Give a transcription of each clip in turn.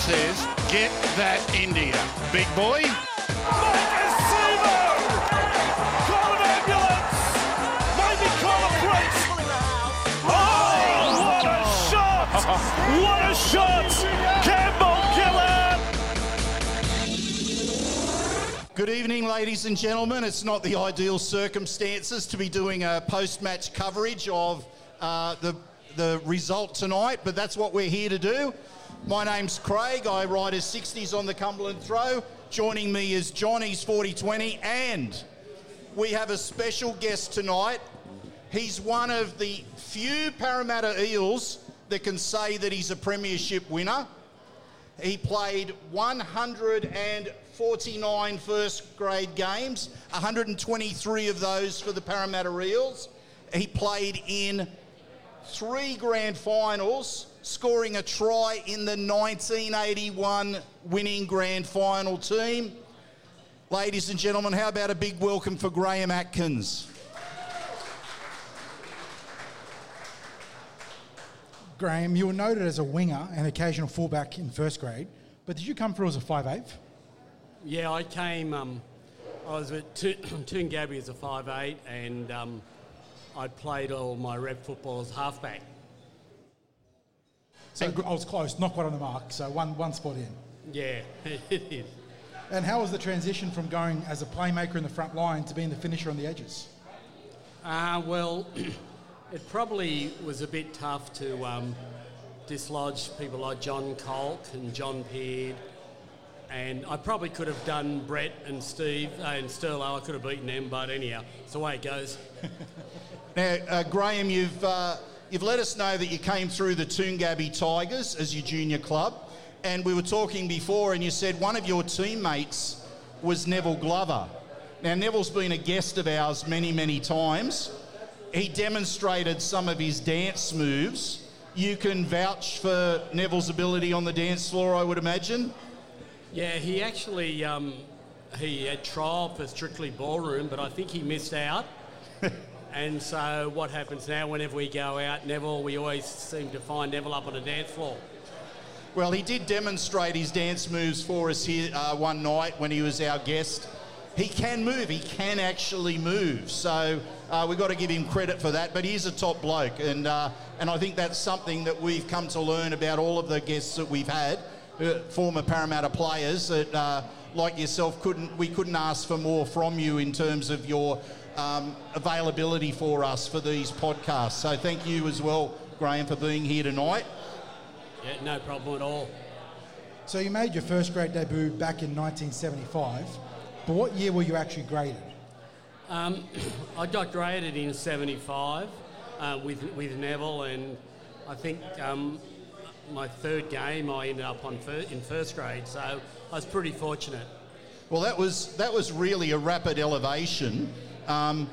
says, get that India. Big boy. What a shot! Campbell Gillard! Good evening, ladies and gentlemen. It's not the ideal circumstances to be doing a post-match coverage of uh, the the result tonight, but that's what we're here to do. My name's Craig. I ride his 60s on the Cumberland Throw. Joining me is Johnny's 4020, and we have a special guest tonight. He's one of the few Parramatta Eels that can say that he's a premiership winner. He played 149 first grade games, 123 of those for the Parramatta Eels. He played in three grand finals, scoring a try in the 1981 winning grand final team. Ladies and gentlemen, how about a big welcome for Graham Atkins? Graham, you were noted as a winger and occasional fullback in first grade, but did you come through as a five-eighth? Yeah, I came. Um, I was at Gabby as a five-eighth, and um, I played all my rep football as halfback. So I was close, not quite on the mark, so one, one spot in. Yeah, it is. And how was the transition from going as a playmaker in the front line to being the finisher on the edges? Uh, well, it probably was a bit tough to um, dislodge people like John Kolc and John Peard. And I probably could have done Brett and Steve uh, and Sterlo. I could have beaten them, but anyhow, it's the way it goes. Now, uh, Graham, you've, uh, you've let us know that you came through the Toongabbie Tigers as your junior club. And we were talking before, and you said one of your teammates was Neville Glover. Now, Neville's been a guest of ours many, many times. He demonstrated some of his dance moves. You can vouch for Neville's ability on the dance floor, I would imagine. Yeah, he actually um, he had trial for Strictly Ballroom, but I think he missed out. and so what happens now? Whenever we go out, Neville, we always seem to find Neville up on the dance floor. Well, he did demonstrate his dance moves for us here uh, one night when he was our guest. He can move. He can actually move. So uh, we've got to give him credit for that. But he's a top bloke, and uh, and I think that's something that we've come to learn about all of the guests that we've had, uh, former Parramatta players that, uh, like yourself, couldn't we couldn't ask for more from you in terms of your um, availability for us for these podcasts. So thank you as well, Graham, for being here tonight. Yeah, no problem at all. So you made your first grade debut back in 1975, but what year were you actually graded? Um, I got graded in 75 uh, with, with Neville, and I think um, my third game I ended up on fir- in first grade, so I was pretty fortunate. Well, that was that was really a rapid elevation. Um,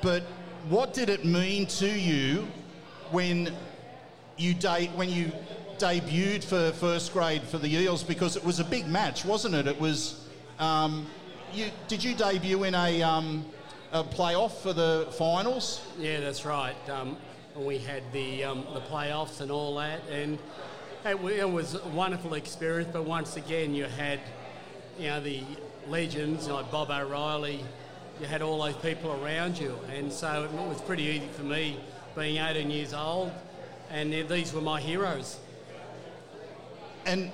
but what did it mean to you when you de- when you debuted for first grade for the Eels? Because it was a big match, wasn't it? It was. Um, you, did you debut in a, um, a playoff for the finals? Yeah, that's right. Um, we had the um, the playoffs and all that, and it, it was a wonderful experience. But once again, you had you know the legends like Bob O'Reilly. You had all those people around you, and so it was pretty easy for me, being 18 years old, and these were my heroes. And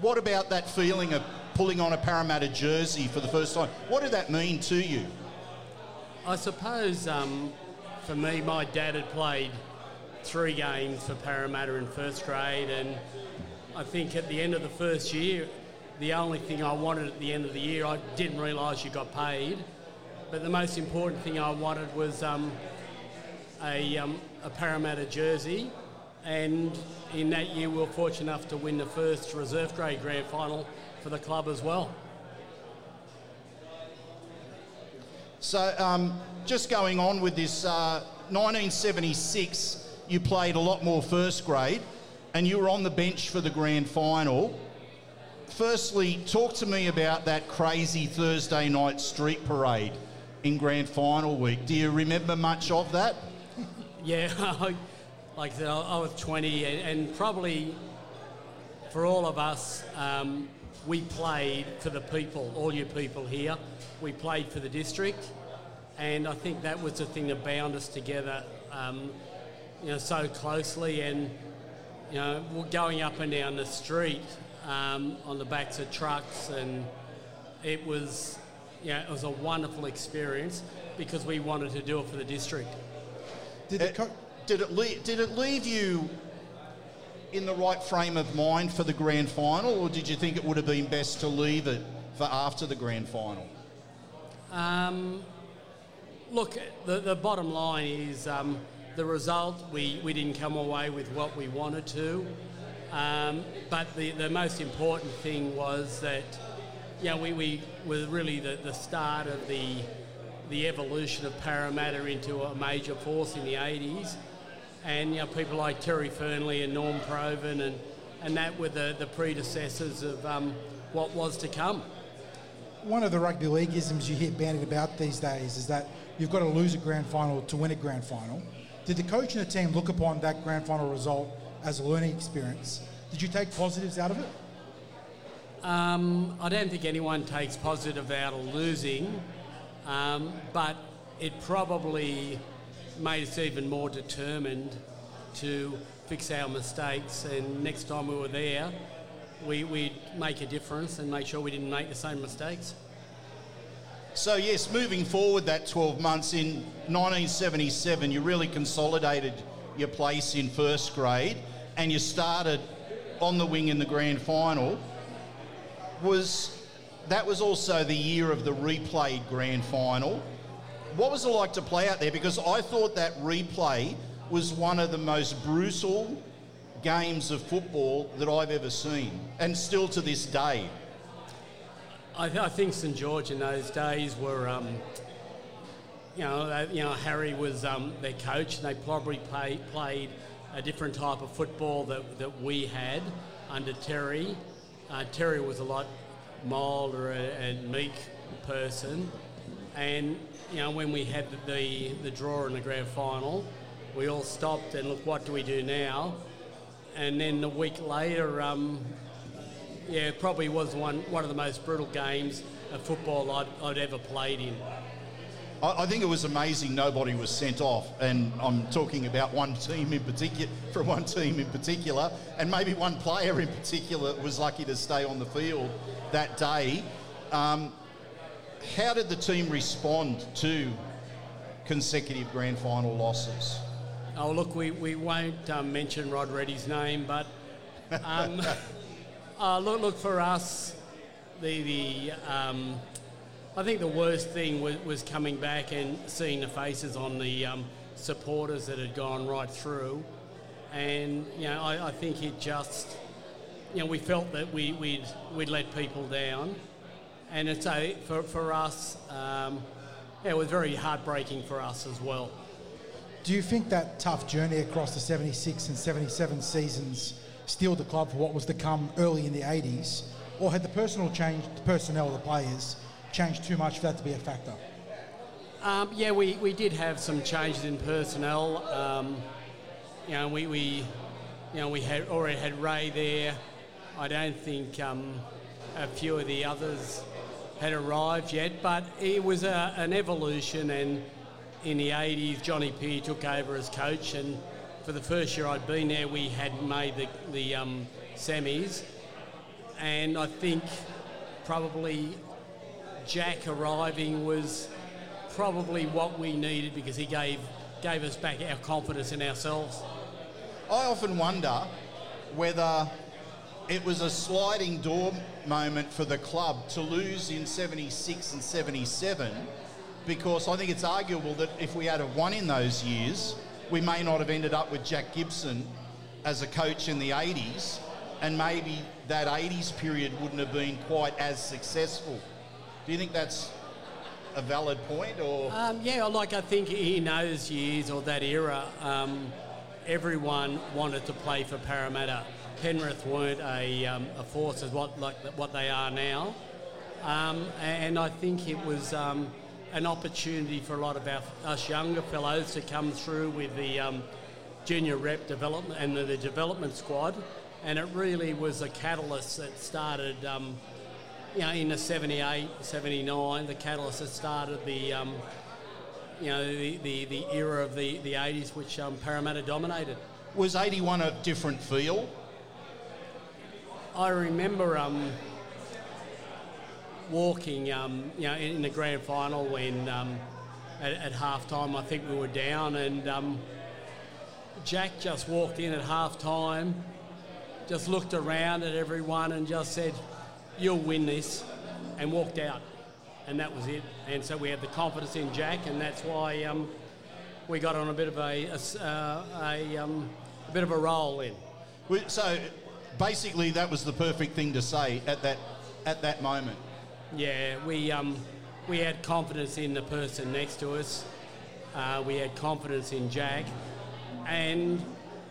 what about that feeling of pulling on a Parramatta jersey for the first time? What did that mean to you? I suppose um, for me, my dad had played three games for Parramatta in first grade, and I think at the end of the first year, the only thing I wanted at the end of the year, I didn't realise you got paid, but the most important thing I wanted was um, a, um, a Parramatta jersey, and in that year, we were fortunate enough to win the first reserve grade grand final for the club as well. So, um, just going on with this, uh, 1976, you played a lot more first grade, and you were on the bench for the grand final. Firstly, talk to me about that crazy Thursday night street parade in grand final week. Do you remember much of that? Yeah, like I said, I was 20 and, and probably for all of us, um, we played for the people, all you people here. We played for the district, and I think that was the thing that bound us together, um, you know, so closely. And you know, going up and down the street um, on the backs of trucks, and it was, you know, it was a wonderful experience because we wanted to do it for the district. Did the Uh, co- did it leave, did it leave you in the right frame of mind for the grand final, or did you think it would have been best to leave it for after the grand final? Um, look, the, the bottom line is um, the result, we, we didn't come away with what we wanted to. Um, but the, the most important thing was that, you know, we, we were really the, the start of the, the evolution of Parramatta into a major force in the 80s. And, you know, people like Terry Fearnley and Norm Provan and, and that were the, the predecessors of um, what was to come. one of the rugby league isms you hear bandied about these days is that you've got to lose a grand final to win a grand final. Did the coach and the team look upon that grand final result as a learning experience? Did you take positives out of it? Um, I don't think anyone takes positive out of losing, um, but it probably made us even more determined to fix our mistakes. And next time we were there, we, we'd make a difference and make sure we didn't make the same mistakes. So, yes, moving forward that 12 months, in 1977, you really consolidated your place in first grade and you started on the wing in the grand final. Was that was also the year of the replayed grand final? What was it like to play out there? Because I thought that replay was one of the most brutal games of football that I've ever seen, and still to this day. I, th- I think St George in those days were, um, you know, uh, you know Harry was um, their coach, and they probably play, played a different type of football that, that we had under Terry. Uh, Terry was a lot milder and meek person, and you know when we had the, the the draw in the grand final, we all stopped and looked, what do we do now? And then a week later, um, yeah, it probably was one one of the most brutal games of football I'd, I'd ever played in. I, I think it was amazing nobody was sent off, and I'm talking about one team in particular, from one team in particular, and maybe one player in particular was lucky to stay on the field that day. Um, how did the team respond to consecutive grand final losses? Oh, look, we, we won't um, mention Rod Reddy's name, but um, uh, look, look for us, the, the um, I think the worst thing was, was coming back and seeing the faces on the um, supporters that had gone right through. And, you know, I, I think it just, you know, we felt that we, we'd, we'd let people down. And it's a, for, for us, um, yeah, it was very heartbreaking for us as well. Do you think that tough journey across the 76 and 77 seasons steeled the club for what was to come early in the 80s? Or had the personal change, the personnel of the players changed too much for that to be a factor? Um, yeah, we, we did have some changes in personnel. Um, you know, we, we you know we had already had Ray there. I don't think um, a few of the others had arrived yet, but it was a, an evolution. And in the 80s, Johnny P took over as coach, and for the first year I'd been there, we had made the, the um, semis, and I think probably Jack arriving was probably what we needed because he gave gave us back our confidence in ourselves. I often wonder whether it was a sliding door moment for the club to lose in 76 and 77 because I think it's arguable that if we had won in those years, we may not have ended up with Jack Gibson as a coach in the 80s and maybe that 80s period wouldn't have been quite as successful. Do you think that's a valid point or Um, yeah, like I think in those years or that era, um, everyone wanted to play for Parramatta. Penrith weren't a, um, a force as what like what they are now, um, and I think it was um, an opportunity for a lot of our, us younger fellows to come through with the um, junior rep development and the, the development squad, and it really was a catalyst that started, um, you know, in the 78, 79, the catalyst that started the, um, you know, the, the, the era of the, the 80s, which um, Parramatta dominated. Was 81 a different feel? I remember um, walking, um, you know, in, the grand final when um, at, at half time I think we were down and um, Jack just walked in at half time, just looked around at everyone and just said, You'll win this, and walked out. And that was it. And so we had the confidence in Jack, and that's why um, we got on a bit of a, a, uh, a, um, a bit of a roll in. So basically, that was the perfect thing to say at that at that moment. Yeah, we um, we had confidence in the person next to us. Uh, we had confidence in Jack, and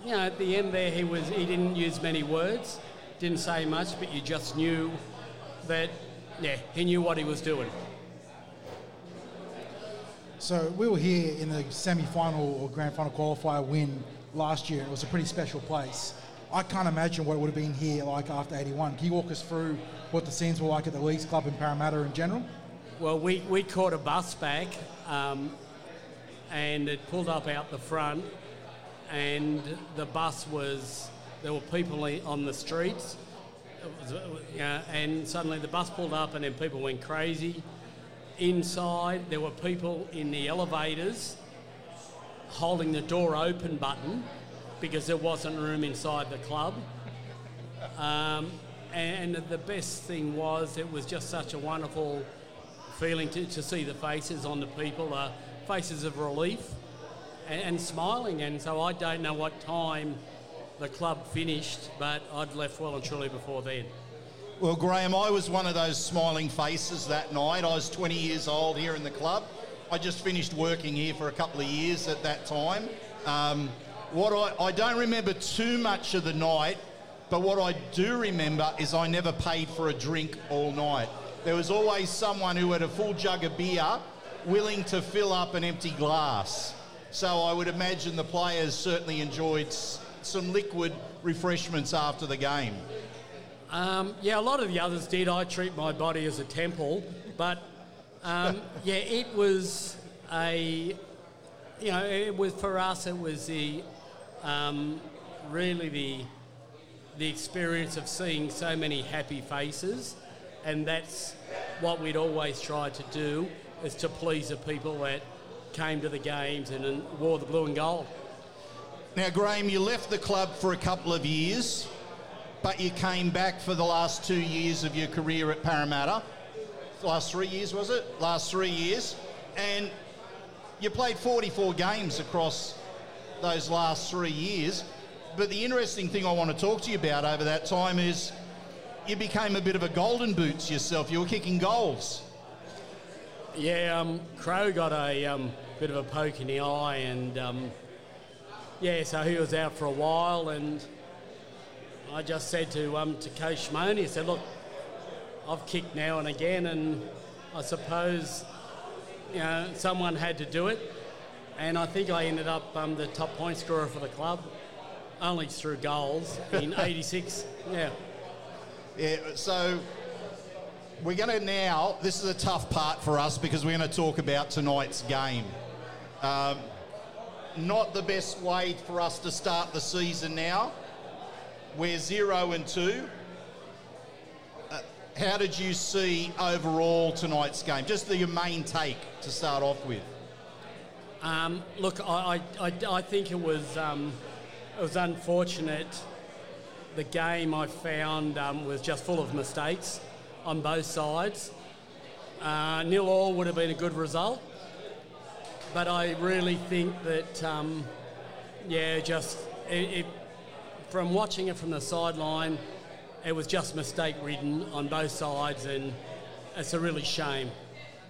you know, at the end there, he was he didn't use many words, didn't say much, but you just knew that yeah, he knew what he was doing. So we were here in the semi-final or grand final qualifier win last year. It was a pretty special place. I can't imagine what it would have been here like after 81. Can you walk us through what the scenes were like at the Leagues Club in Parramatta in general? Well, we, we caught a bus back, um, and it pulled up out the front, and the bus was there were people on the streets, was, uh, and suddenly the bus pulled up, and then people went crazy. Inside, there were people in the elevators holding the door open button because there wasn't room inside the club. Um, and the best thing was, it was just such a wonderful feeling to, to see the faces on the people, uh, faces of relief and, and smiling. And so I don't know what time the club finished, but I'd left well and truly before then. Well, Graham, I was one of those smiling faces that night. I was 20 years old here in the club. I just finished working here for a couple of years at that time. Um, what I, I don't remember too much of the night, but what I do remember is I never paid for a drink all night. There was always someone who had a full jug of beer willing to fill up an empty glass. So I would imagine the players certainly enjoyed s- some liquid refreshments after the game. Um, yeah, a lot of the others did. I treat my body as a temple, but um, yeah, it was a, you know, it was for us. It was the um, really the the experience of seeing so many happy faces, and that's what we'd always tried to do is to please the people that came to the games and, and wore the blue and gold. Now, Graham, you left the club for a couple of years, but you came back for the last two years of your career at Parramatta. Last three years, was it? Last three years. And you played 44 games across those last three years. But the interesting thing I want to talk to you about over that time is you became a bit of a golden boots yourself. You were kicking goals. Yeah, um, Crow got a um, bit of a poke in the eye, and um, yeah, so he was out for a while, and I just said to um, to Coach Monie, I said, look, I've kicked now and again, and I suppose you know someone had to do it, and I think I ended up um, the top point scorer for the club, only through goals in '86. Yeah. Yeah, so we're going to now, this is a tough part for us because we're going to talk about tonight's game. Um, not the best way for us to start the season now. We're zero and two. Uh, how did you see overall tonight's game? Just the, your main take to start off with. Um, look, I, I, I, think it was um, it was unfortunate. The game I found um, was just full of mistakes on both sides. Uh, nil all would have been a good result, but I really think that um, yeah, just it, it, from watching it from the sideline, it was just mistake ridden on both sides, and it's a really shame.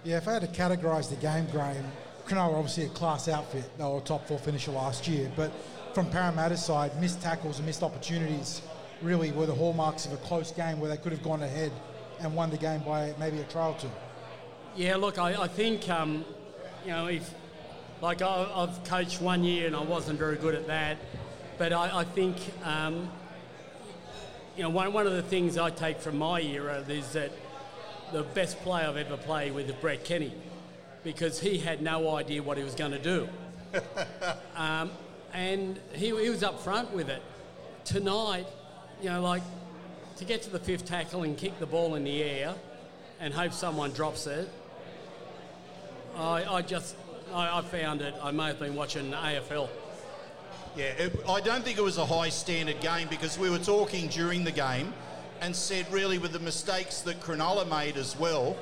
Yeah, if I had to categorise the game, Graham, Cronulla obviously a class outfit. They were a top four finisher last year. But from Parramatta's side, missed tackles and missed opportunities really were the hallmarks of a close game where they could have gone ahead and won the game by maybe a try or two. Yeah, look, I, I think, um, you know, if, like, I, I've coached one year and I wasn't very good at that, but I, I think, um, you know, one, one of the things I take from my era is that the best player I've ever played with is Brett Kenny because he had no idea what he was going to do. um, and he, he was up front with it. Tonight, you know, like to get to the fifth tackle and kick the ball in the air and hope someone drops it, I, I just, I, I found it, I may have been watching AFL. Yeah, it, I don't think it was a high standard game because we were talking during the game and said really with the mistakes that Cronulla made as well,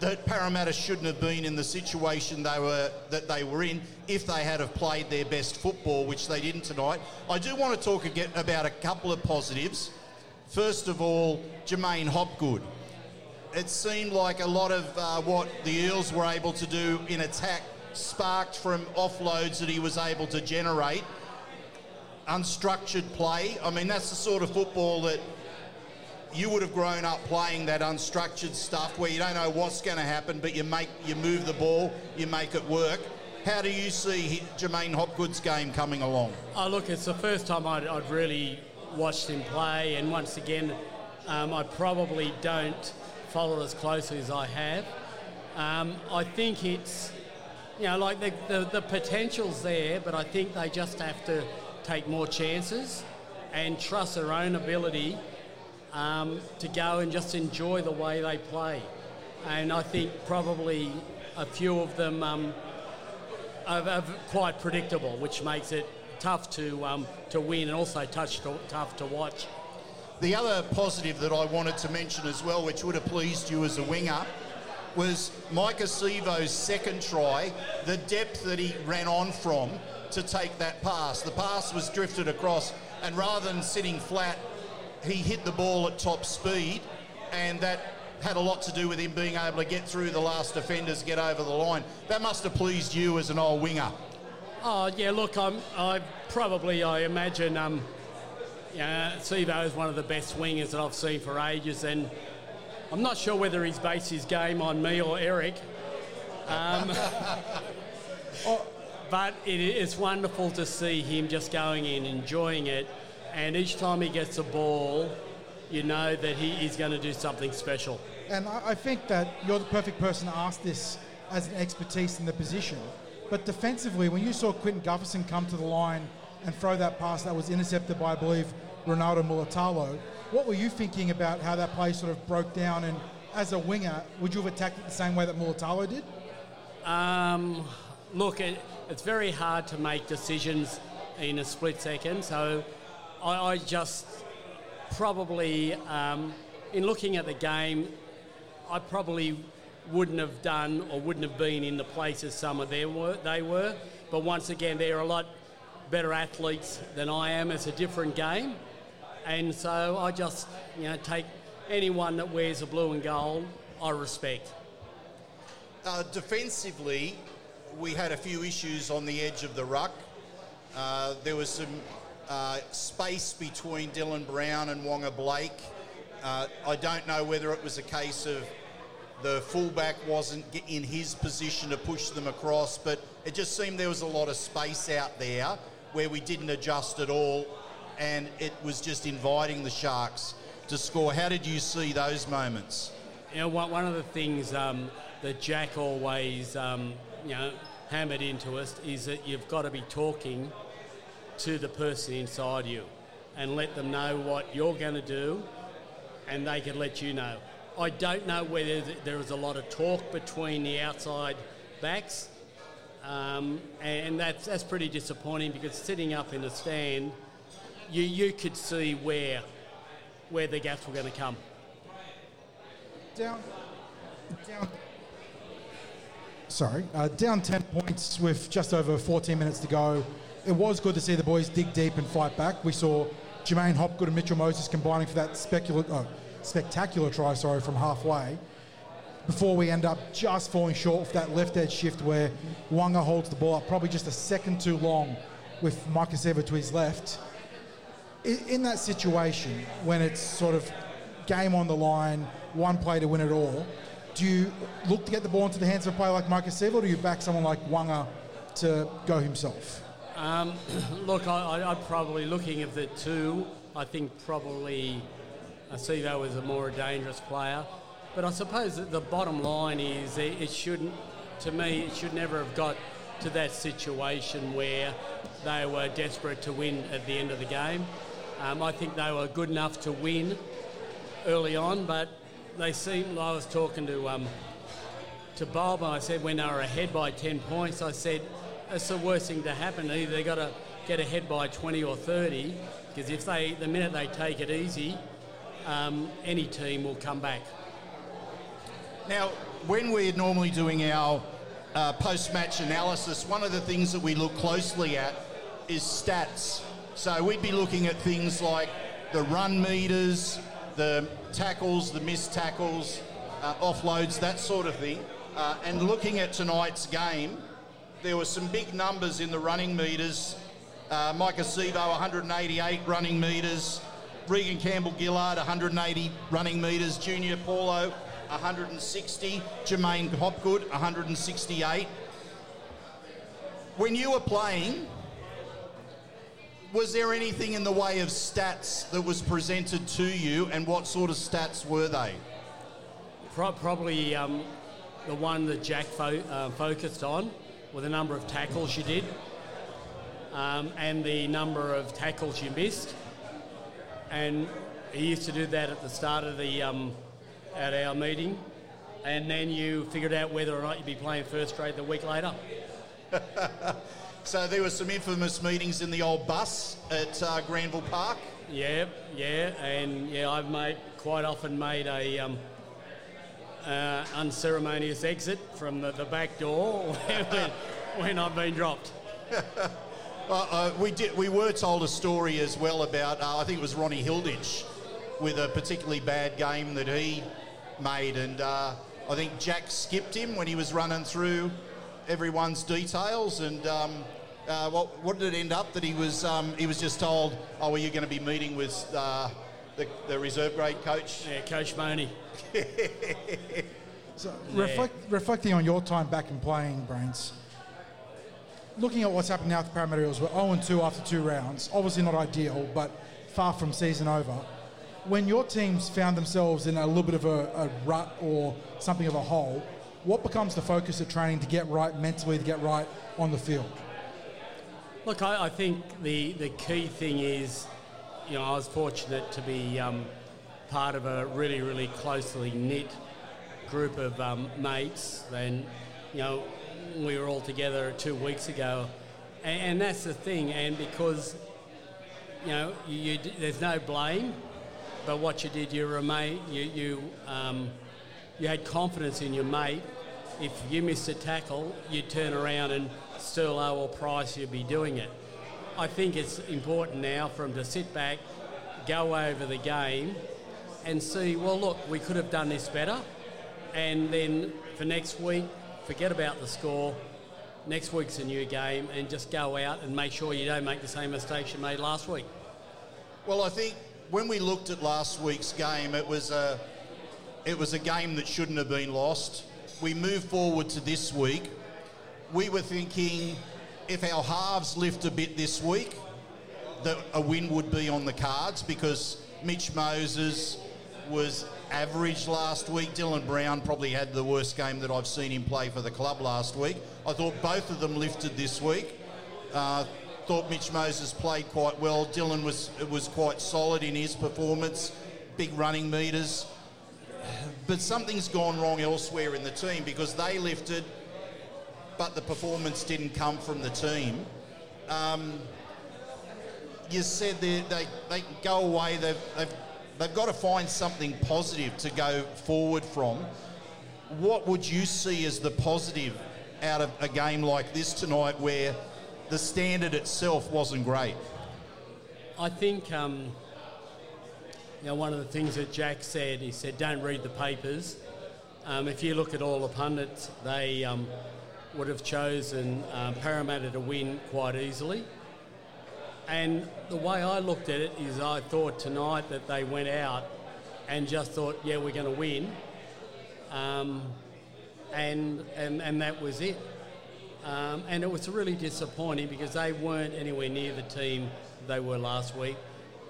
that Parramatta shouldn't have been in the situation they were that they were in if they had have played their best football, which they didn't tonight. I do want to talk about a couple of positives. First of all, J'maine Hopgood. It seemed like a lot of uh, what the Eels were able to do in attack sparked from offloads that he was able to generate. Unstructured play. I mean, that's the sort of football that you would have grown up playing that unstructured stuff where you don't know what's going to happen, but you make you move the ball, you make it work. How do you see J'maine Hopgood's game coming along? Oh, look, it's the first time I'd, I'd really watched him play, and once again, um, I probably don't follow as closely as I have. Um, I think it's, you know, like the, the, the potential's there, but I think they just have to take more chances and trust their own ability um, to go and just enjoy the way they play. And I think probably a few of them um, are, are, quite predictable, which makes it tough to um, to win and also touch to, tough to watch. The other positive that I wanted to mention as well, which would have pleased you as a winger, was Maika Sivo's second try, the depth that he ran on from to take that pass. The pass was drifted across, and rather than sitting flat, he hit the ball at top speed, and that had a lot to do with him being able to get through the last defenders, get over the line. That must have pleased you as an old winger. Oh yeah, look, I'm, I probably I imagine um, yeah, Sivo is one of the best wingers that I've seen for ages, and I'm not sure whether he's based his game on me or Eric. Um, oh, but it is wonderful to see him just going in, enjoying it, and each time he gets a ball, you know that he is going to do something special. And I think that you're the perfect person to ask this as an expertise in the position. But defensively, when you saw Clinton Gutherson come to the line and throw that pass that was intercepted by, I believe, Ronaldo Mulitalo, what were you thinking about how that play sort of broke down? And as a winger, would you have attacked it the same way that Mulitalo did? Um, look, it, it's very hard to make decisions in a split second. So I, I just probably, um, in looking at the game, I probably wouldn't have done or wouldn't have been in the places some of them were, they were. But once again, they're a lot better athletes than I am. It's a different game. And so I just, you know, take anyone that wears a blue and gold, I respect. Uh, defensively, we had a few issues on the edge of the ruck. Uh, there was some uh, space between Dylan Brown and Waqa Blake. Uh, I don't know whether it was a case of the fullback wasn't in his position to push them across, but it just seemed there was a lot of space out there where we didn't adjust at all, and it was just inviting the Sharks to score. How did you see those moments? You know, one of the things um, that Jack always, um, you know, hammered into us is that you've got to be talking to the person inside you and let them know what you're going to do, and they can let you know. I don't know whether there was a lot of talk between the outside backs, um, and that's, that's pretty disappointing because sitting up in the stand, you, you could see where, where the gaps were going to come. Down, down. Sorry, uh, down 10 points with just over 14 minutes to go. It was good to see the boys dig deep and fight back. We saw J'maine Hopgood and Mitchell Moses combining for that specular, oh, spectacular try, sorry, from halfway. Before we end up just falling short of that left edge shift where Waqa holds the ball up probably just a second too long with Maika Sivo to his left. In that situation, when it's sort of game on the line, one play to win it all, do you look to get the ball into the hands of a player like Maika Sivo or do you back someone like Waqa to go himself? Um, look, I, am probably looking at the two I think probably Acevo was a more dangerous player. But I suppose that the bottom line is it it shouldn't, to me, it should never have got to that situation where they were desperate to win at the end of the game. Um, I think they were good enough to win early on, but they seemed. I was talking to um, to Bob, and I said when they were ahead by 10 points, I said it's the worst thing to happen. Either they got to get ahead by 20 or 30, because if they, the minute they take it easy, um, any team will come back. Now, when we're normally doing our uh, post-match analysis, one of the things that we look closely at is stats. So we'd be looking at things like the run meters, the tackles, the missed tackles, uh, offloads, that sort of thing. Uh, and looking at tonight's game, there were some big numbers in the running meters. Uh, Maika Sivo, 188 running meters. Reagan Campbell Gillard, 180 running meters. Junior Paulo, 160. J'maine Hopgood, 168. When you were playing, was there anything in the way of stats that was presented to you, and what sort of stats were they? Pro- Probably um, the one that Jack fo- uh, focused on were the number of tackles you did um, and the number of tackles you missed. And he used to do that at the start of the um, at our meeting, and then you figured out whether or not you'd be playing first grade the week later. So there were some infamous meetings in the old bus at uh, Granville Park. Yeah, yeah, and yeah, I've made quite often made a um, uh, unceremonious exit from the, the back door when, when I've been dropped. Uh, uh, we did. We were told a story as well about. Uh, I think it was Ronnie Hilditch with a particularly bad game that he made, and uh, I think Jack skipped him when he was running through everyone's details. And um, uh, what, what did it end up that he was? Um, he was just told, "Oh, well, you're going to be meeting with uh, the, the reserve grade coach." Yeah, Coach Monie. So reflect, reflecting on your time back in playing, Brains, looking at what's happening now with the Parramatta Eels, we're 0 2 after two rounds. Obviously not ideal, but far from season over. When your teams found themselves in a little bit of a, a rut or something of a hole, what becomes the focus of training to get right mentally, to get right on the field? Look, I, I think the, the key thing is, you know, I was fortunate to be um, part of a really, really closely knit group of um, mates. And, you know, we were all together two weeks ago. And, and that's the thing. And because, you know, you, you, there's no blame, but what you did, you remain, you, you, um, you had confidence in your mate. If you missed a tackle, you'd turn around and Sterlo or Price, you'd be doing it. I think it's important now for them to sit back, go over the game, and see, well, look, we could have done this better. And then for next week, forget about the score. Next week's a new game, and just go out and make sure you don't make the same mistakes you made last week. Well, I think when we looked at last week's game, it was a it was a game that shouldn't have been lost. We move forward to this week. We were thinking if our halves lift a bit this week, that a win would be on the cards because Mitch Moses was average last week. Dylan Brown probably had the worst game that I've seen him play for the club last week. I thought both of them lifted this week. Uh, thought Mitch Moses played quite well. Dylan was was quite solid in his performance, big running meters. But something's gone wrong elsewhere in the team because they lifted, but the performance didn't come from the team. Um, you said they, they, they go away, they've, they've, they've got to find something positive to go forward from. What would you see as the positive out of a game like this tonight where the standard itself wasn't great? I think um, you know one of the things that Jack said. He said, "Don't read the papers." Um, if you look at all the pundits, they um, would have chosen um, Parramatta to win quite easily. And the way I looked at it is, I thought tonight that they went out and just thought, "Yeah, we're going to win," um, and and and that was it. Um, and it was really disappointing because they weren't anywhere near the team they were last week.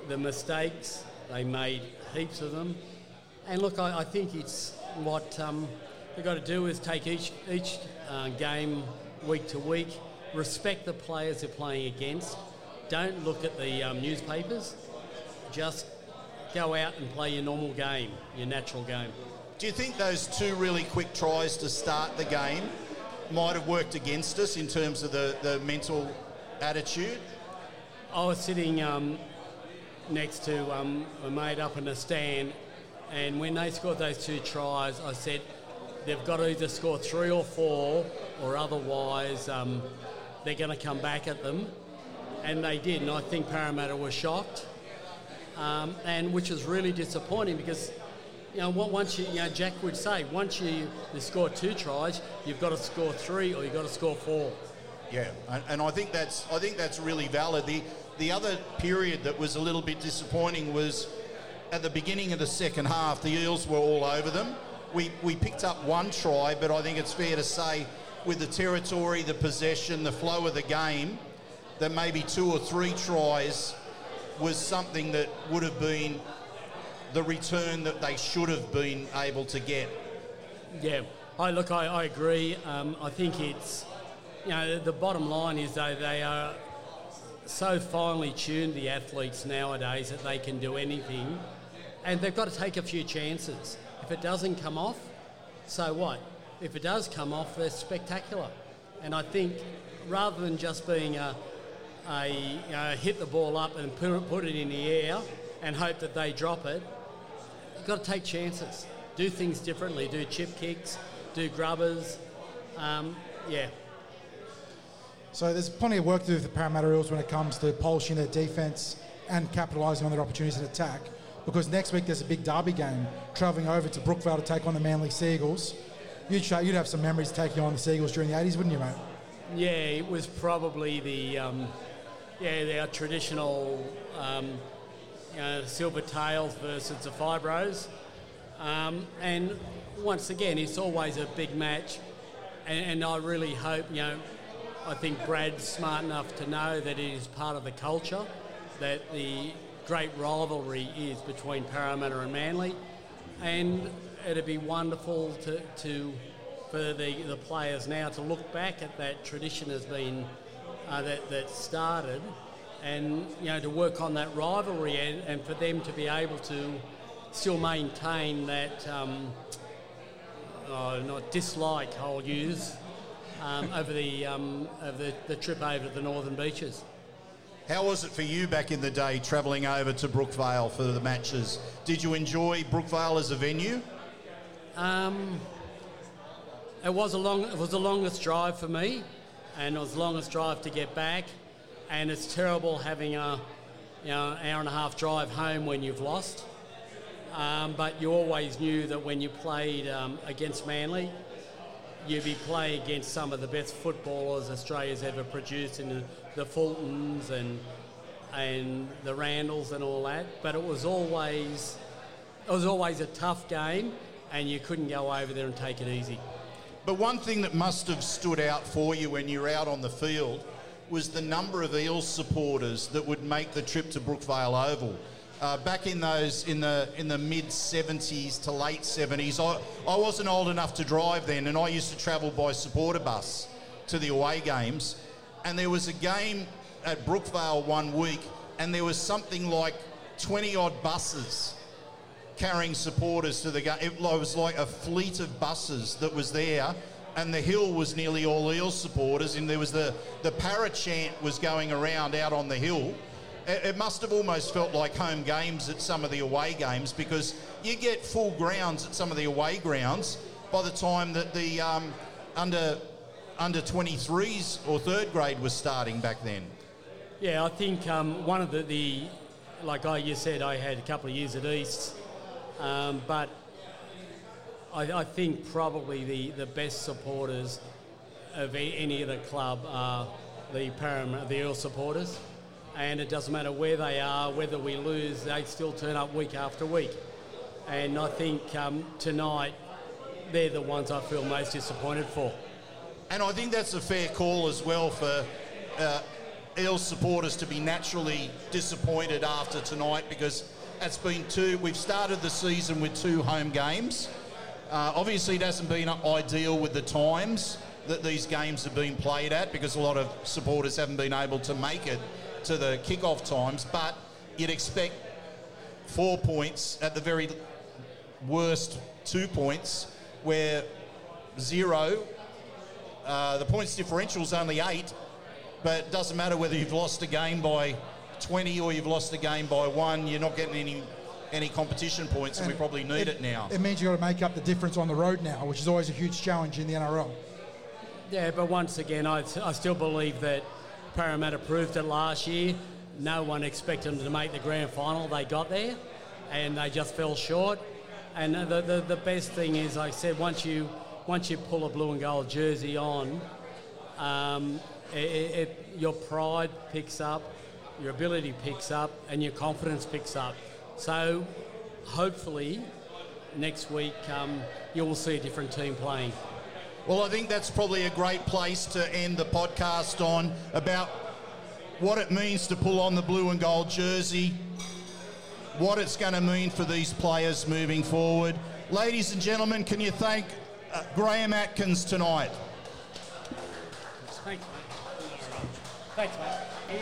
the mistakes, they made heaps of them. And look, I, I think it's what um, they've got to do is take each, each uh, game week to week, respect the players they're playing against, don't look at the um, newspapers, just go out and play your normal game, your natural game. Do you think those two really quick tries to start the game might have worked against us in terms of the, the mental attitude? I was sitting um, next to um, a mate up in the stand, and when they scored those two tries, I said they've got to either score three or four, or otherwise um, they're going to come back at them. And they did, and I think Parramatta was shocked, um, and which was really disappointing because you know, once you, you know, Jack would say, once you, you score two tries, you've got to score three or you've got to score four. Yeah, and I think that's I think that's really valid. The the other period that was a little bit disappointing was at the beginning of the second half. The Eels were all over them. We we picked up one try, but I think it's fair to say with the territory, the possession, the flow of the game, that maybe two or three tries was something that would have been the return that they should have been able to get. Yeah, I look, I, I agree. Um, I think it's, you know, the bottom line is though they are so finely tuned, the athletes nowadays, that they can do anything, and they've got to take a few chances. If it doesn't come off, so what? If it does come off, they're spectacular. And I think rather than just being a, a know, hit the ball up and put, put it in the air and hope that they drop it, You've got to take chances, do things differently, do chip kicks, do grubbers. Um, yeah. So there's plenty of work to do with the Parramatta Eels when it comes to polishing their defence and capitalising on their opportunities in attack. Because next week there's a big derby game, travelling over to Brookvale to take on the Manly Seagulls. You'd, show, you'd have some memories taking on the Seagulls during the 80s, wouldn't you, mate? Yeah, it was probably the um, yeah our traditional um, you know, Silver Tails versus the Fibros. Um, and once again, it's always a big match. And, and, I really hope, you know, I think Brad's smart enough to know that it is part of the culture, that the great rivalry is between Parramatta and Manly. And it'd be wonderful to, to for the, the players now to look back at that tradition has been uh, that, that started and you know to work on that rivalry and, and for them to be able to still maintain that um, oh, not dislike I'll use um, over the um, over the, the trip over to the northern beaches. How was it for you back in the day travelling over to Brookvale for the matches? Did you enjoy Brookvale as a venue? Um, it was a long. It was the longest drive for me, and it was the longest drive to get back and it's terrible having a you know, hour and a half drive home when you've lost. Um, but you always knew that when you played um, against Manly, you'd be playing against some of the best footballers Australia's ever produced in the, the Fultons and and the Randalls and all that. But it was always it was always a tough game, and you couldn't go over there and take it easy. But one thing that must have stood out for you when you're out on the field was the number of Eels supporters that would make the trip to Brookvale Oval. Uh, back in those in the in the mid 70s to late 70s, I, I wasn't old enough to drive then, and I used to travel by supporter bus to the away games. And there was a game at Brookvale one week, and there was something like 20 odd buses carrying supporters to the game. It was like a fleet of buses that was there and the hill was nearly all Eels supporters, and there was the, the para chant was going around out on the hill. It, it must have almost felt like home games at some of the away games because you get full grounds at some of the away grounds by the time that the um, under under 23s or third grade was starting back then. Yeah, I think um, one of the, the, like I you said, I had a couple of years at East, um, but I, I think probably the, the best supporters of any other club are the Param, the Earl supporters. And it doesn't matter where they are, whether we lose, they still turn up week after week. And I think um, tonight they're the ones I feel most disappointed for. And I think that's a fair call as well for uh, Eels supporters to be naturally disappointed after tonight because it's been two. We've started the season with two home games. Uh, obviously, it hasn't been ideal with the times that these games have been played at because a lot of supporters haven't been able to make it to the kick-off times. But you'd expect four points at the very worst, two points, where zero. Uh, the points differential is only eight, but it doesn't matter whether you've lost a game by 20 or you've lost the game by one. You're not getting any any competition points, and, and we probably need it, it, now. It means you've got to make up the difference on the road now, which is always a huge challenge in the NRL. Yeah, but once again, I, I still believe that Parramatta proved it last year. No one expected them to make the grand final. They got there, and they just fell short. And the, the, the best thing is, like I said, once you once you pull a blue and gold jersey on, um, it, it, your pride picks up, your ability picks up, and your confidence picks up. So hopefully next week um, you will see a different team playing. Well, I think that's probably a great place to end the podcast on about what it means to pull on the blue and gold jersey, what it's going to mean for these players moving forward. Ladies and gentlemen, can you thank uh, Graham Atkins tonight? Thanks, mate. Thanks, mate.